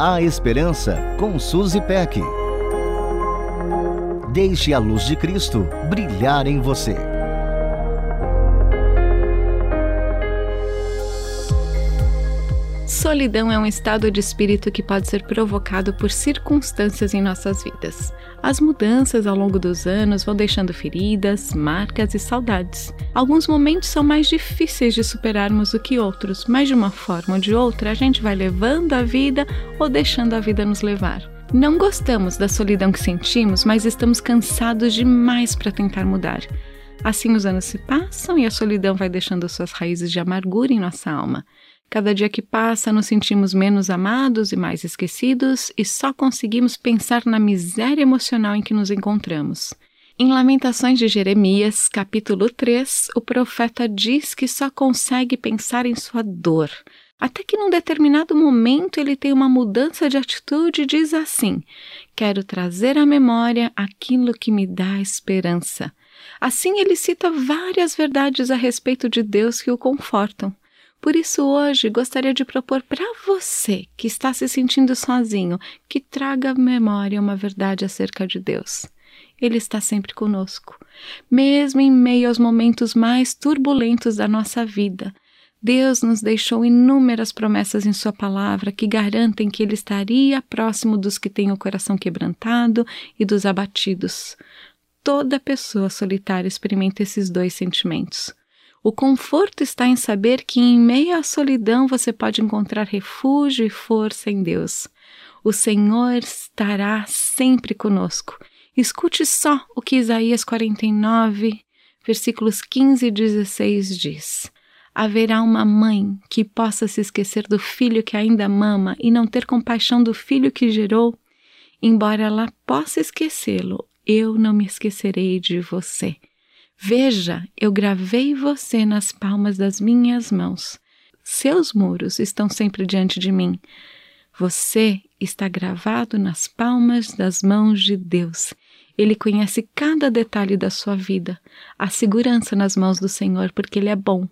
A Esperança com Suzy Peck. Deixe a luz de Cristo brilhar em você. Solidão é um estado de espírito que pode ser provocado por circunstâncias em nossas vidas. As mudanças ao longo dos anos vão deixando feridas, marcas e saudades. Alguns momentos são mais difíceis de superarmos do que outros, mas de uma forma ou de outra a gente vai levando a vida ou deixando a vida nos levar. Não gostamos da solidão que sentimos, mas estamos cansados demais para tentar mudar. Assim os anos se passam e a solidão vai deixando suas raízes de amargura em nossa alma. Cada dia que passa, nos sentimos menos amados e mais esquecidos e só conseguimos pensar na miséria emocional em que nos encontramos. Em Lamentações de Jeremias, capítulo 3, o profeta diz que só consegue pensar em sua dor. Até que num determinado momento ele tem uma mudança de atitude e diz assim: Quero trazer à memória aquilo que me dá esperança. Assim ele cita várias verdades a respeito de Deus que o confortam. Por isso, hoje gostaria de propor para você que está se sentindo sozinho que traga à memória uma verdade acerca de Deus. Ele está sempre conosco, mesmo em meio aos momentos mais turbulentos da nossa vida. Deus nos deixou inúmeras promessas em Sua palavra que garantem que Ele estaria próximo dos que têm o coração quebrantado e dos abatidos. Toda pessoa solitária experimenta esses dois sentimentos. O conforto está em saber que em meio à solidão você pode encontrar refúgio e força em Deus. O Senhor estará sempre conosco. Escute só o que Isaías 49, versículos 15 e 16 diz. Haverá uma mãe que possa se esquecer do filho que ainda mama e não ter compaixão do filho que gerou? Embora ela possa esquecê-lo, eu não me esquecerei de você. Veja, eu gravei você nas palmas das minhas mãos. Seus muros estão sempre diante de mim. Você está gravado nas palmas das mãos de Deus. Ele conhece cada detalhe da sua vida. Há segurança nas mãos do Senhor, porque Ele é bom.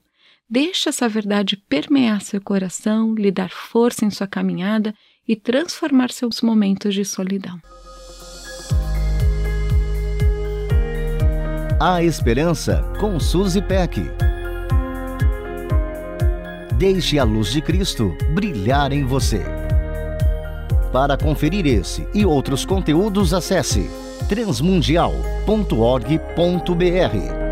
Deixe essa verdade permear seu coração, lhe dar força em sua caminhada e transformar seus momentos de solidão. A Esperança com Suzy Peck. Deixe a luz de Cristo brilhar em você. Para conferir esse e outros conteúdos, acesse transmundial.org.br.